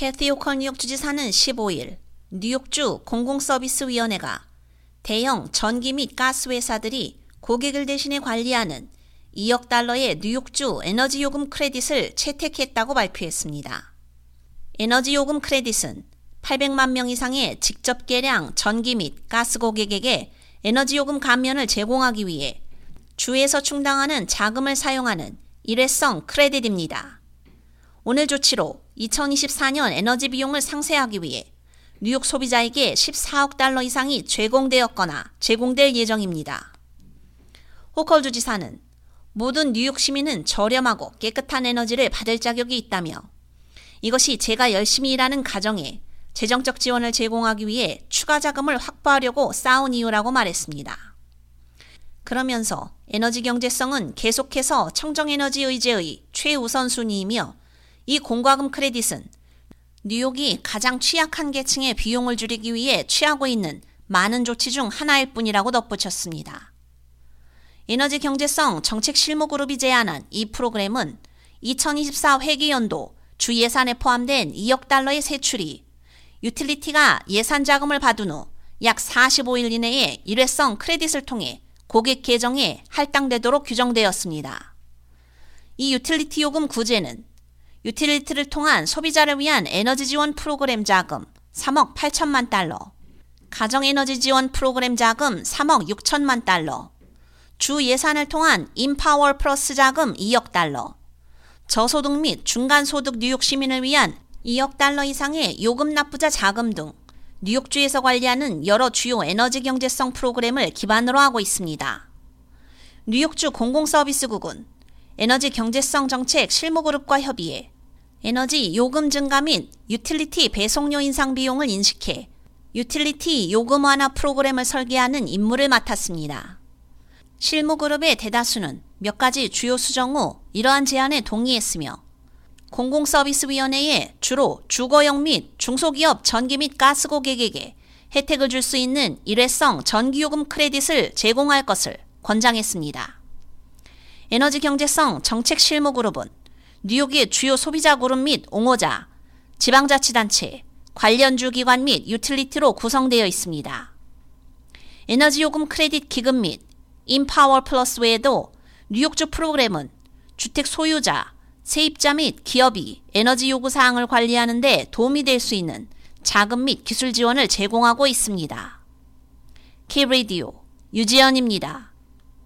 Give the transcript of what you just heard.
캐티 오컬 뉴욕 주지사는 15일 뉴욕주 공공서비스위원회가 대형 전기 및 가스 회사들이 고객을 대신해 관리하는 2억 달러의 뉴욕주 에너지 요금 크레딧을 채택했다고 발표했습니다. 에너지 요금 크레딧은 800만 명 이상의 직접 계량 전기 및 가스 고객에게 에너지 요금 감면을 제공하기 위해 주에서 충당하는 자금을 사용하는 일회성 크레딧입니다. 오늘 조치로 2024년 에너지 비용을 상쇄하기 위해 뉴욕 소비자에게 14억 달러 이상이 제공되었거나 제공될 예정입니다. 호컬 주지사는 모든 뉴욕 시민은 저렴하고 깨끗한 에너지를 받을 자격이 있다며 이것이 제가 열심히 일하는 가정에 재정적 지원을 제공하기 위해 추가 자금을 확보하려고 쌓은 이유라고 말했습니다. 그러면서 에너지 경제성은 계속해서 청정에너지 의제의 최우선 순위이며 이 공과금 크레딧은 뉴욕이 가장 취약한 계층의 비용을 줄이기 위해 취하고 있는 많은 조치 중 하나일 뿐이라고 덧붙였습니다. 에너지 경제성 정책 실무 그룹이 제안한 이 프로그램은 2024 회계연도 주 예산에 포함된 2억 달러의 세출이 유틸리티가 예산 자금을 받은 후 약 45일 이내에 일회성 크레딧을 통해 고객 계정에 할당되도록 규정되었습니다. 이 유틸리티 요금 구제는 유틸리티를 통한 소비자를 위한 에너지 지원 프로그램 자금 3억 8천만 달러, 가정 에너지 지원 프로그램 자금 3억 6천만 달러, 주 예산을 통한 EmPower Plus 자금 2억 달러, 저소득 및 중간소득 뉴욕 시민을 위한 2억 달러 이상의 요금 납부자 자금 등 뉴욕주에서 관리하는 여러 주요 에너지 경제성 프로그램을 기반으로 하고 있습니다. 뉴욕주 공공서비스국은 에너지 경제성 정책 실무그룹과 협의해 에너지 요금 증가 및 유틸리티 배송료 인상 비용을 인식해 유틸리티 요금 완화 프로그램을 설계하는 임무를 맡았습니다. 실무그룹의 대다수는 몇 가지 주요 수정 후 이러한 제안에 동의했으며 공공서비스위원회에 주로 주거용 및 중소기업 전기 및 가스 고객에게 혜택을 줄 수 있는 일회성 전기요금 크레딧을 제공할 것을 권장했습니다. 에너지 경제성 정책 실무 그룹은 뉴욕의 주요 소비자 그룹 및 옹호자, 지방자치단체, 관련 주 기관 및 유틸리티로 구성되어 있습니다. 에너지 요금 크레딧 기금 및 EmPower Plus 외에도 뉴욕주 프로그램은 주택 소유자, 세입자 및 기업이 에너지 요구 사항을 관리하는 데 도움이 될 수 있는 자금 및 기술 지원을 제공하고 있습니다. K 라디오 유지연입니다.